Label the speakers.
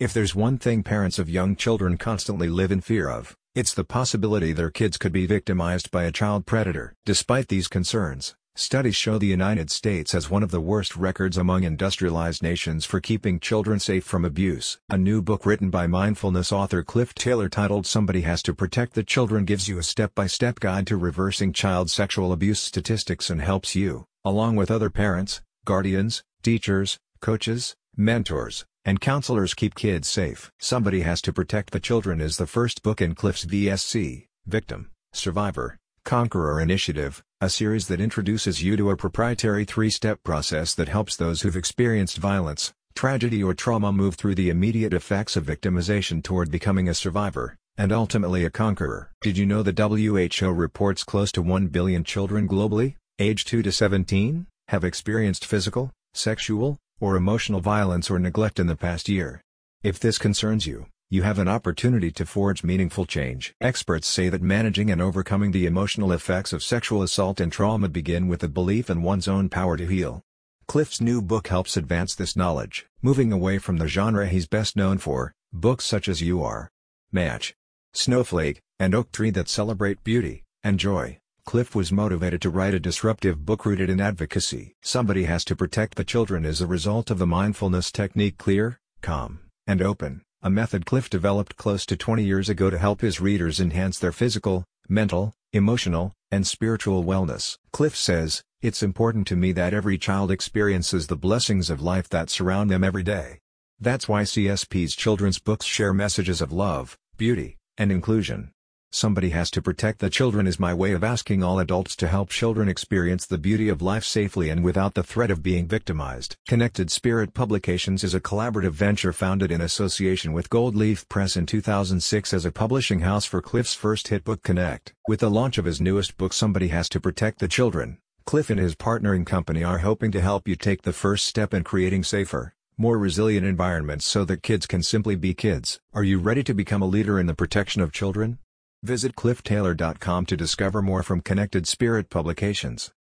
Speaker 1: If there's one thing parents of young children constantly live in fear of, it's the possibility their kids could be victimized by a child predator. Despite these concerns, studies show the United States has one of the worst records among industrialized nations for keeping children safe from abuse. A new book written by mindfulness author Cliff Taylor titled Somebody Has to Protect the Children gives you a step-by-step guide to reversing child sexual abuse statistics and helps you, along with other parents, guardians, teachers, coaches, mentors, and counselors keep kids safe. Somebody Has to Protect the Children is the first book in Cliff's VSC, Victim, Survivor, Conqueror Initiative, a series that introduces you to a proprietary three-step process that helps those who've experienced violence, tragedy or trauma move through the immediate effects of victimization toward becoming a survivor, and ultimately a conqueror. Did you know the WHO reports close to 1 billion children globally, aged 2 to 17, have experienced physical, sexual, or emotional violence or neglect in the past year. If this concerns you, you have an opportunity to forge meaningful change. Experts say that managing and overcoming the emotional effects of sexual assault and trauma begin with a belief in one's own power to heal. Cliff's new book helps advance this knowledge, moving away from the genre he's best known for, books such as You Are, Match, Snowflake, and Oak Tree that celebrate beauty and joy. Cliff was motivated to write a disruptive book rooted in advocacy. Somebody has to protect the children as a result of the mindfulness technique clear, calm, and open, a method Cliff developed close to 20 years ago to help his readers enhance their physical, mental, emotional, and spiritual wellness. Cliff says, It's important to me that every child experiences the blessings of life that surround them every day. That's why CSP's children's books share messages of love, beauty, and inclusion. Somebody has to protect the children is my way of asking all adults to help children experience the beauty of life safely and without the threat of being victimized. Connected Spirit Publications is a collaborative venture founded in association with Gold Leaf Press in 2006 as a publishing house for Cliff's first hit book Connect. With the launch of his newest book Somebody Has to Protect the Children, Cliff and his partnering company are hoping to help you take the first step in creating safer, more resilient environments so that kids can simply be kids. Are you ready to become a leader in the protection of children? Visit clifftaylor.com to discover more from Connected Spirit Publications.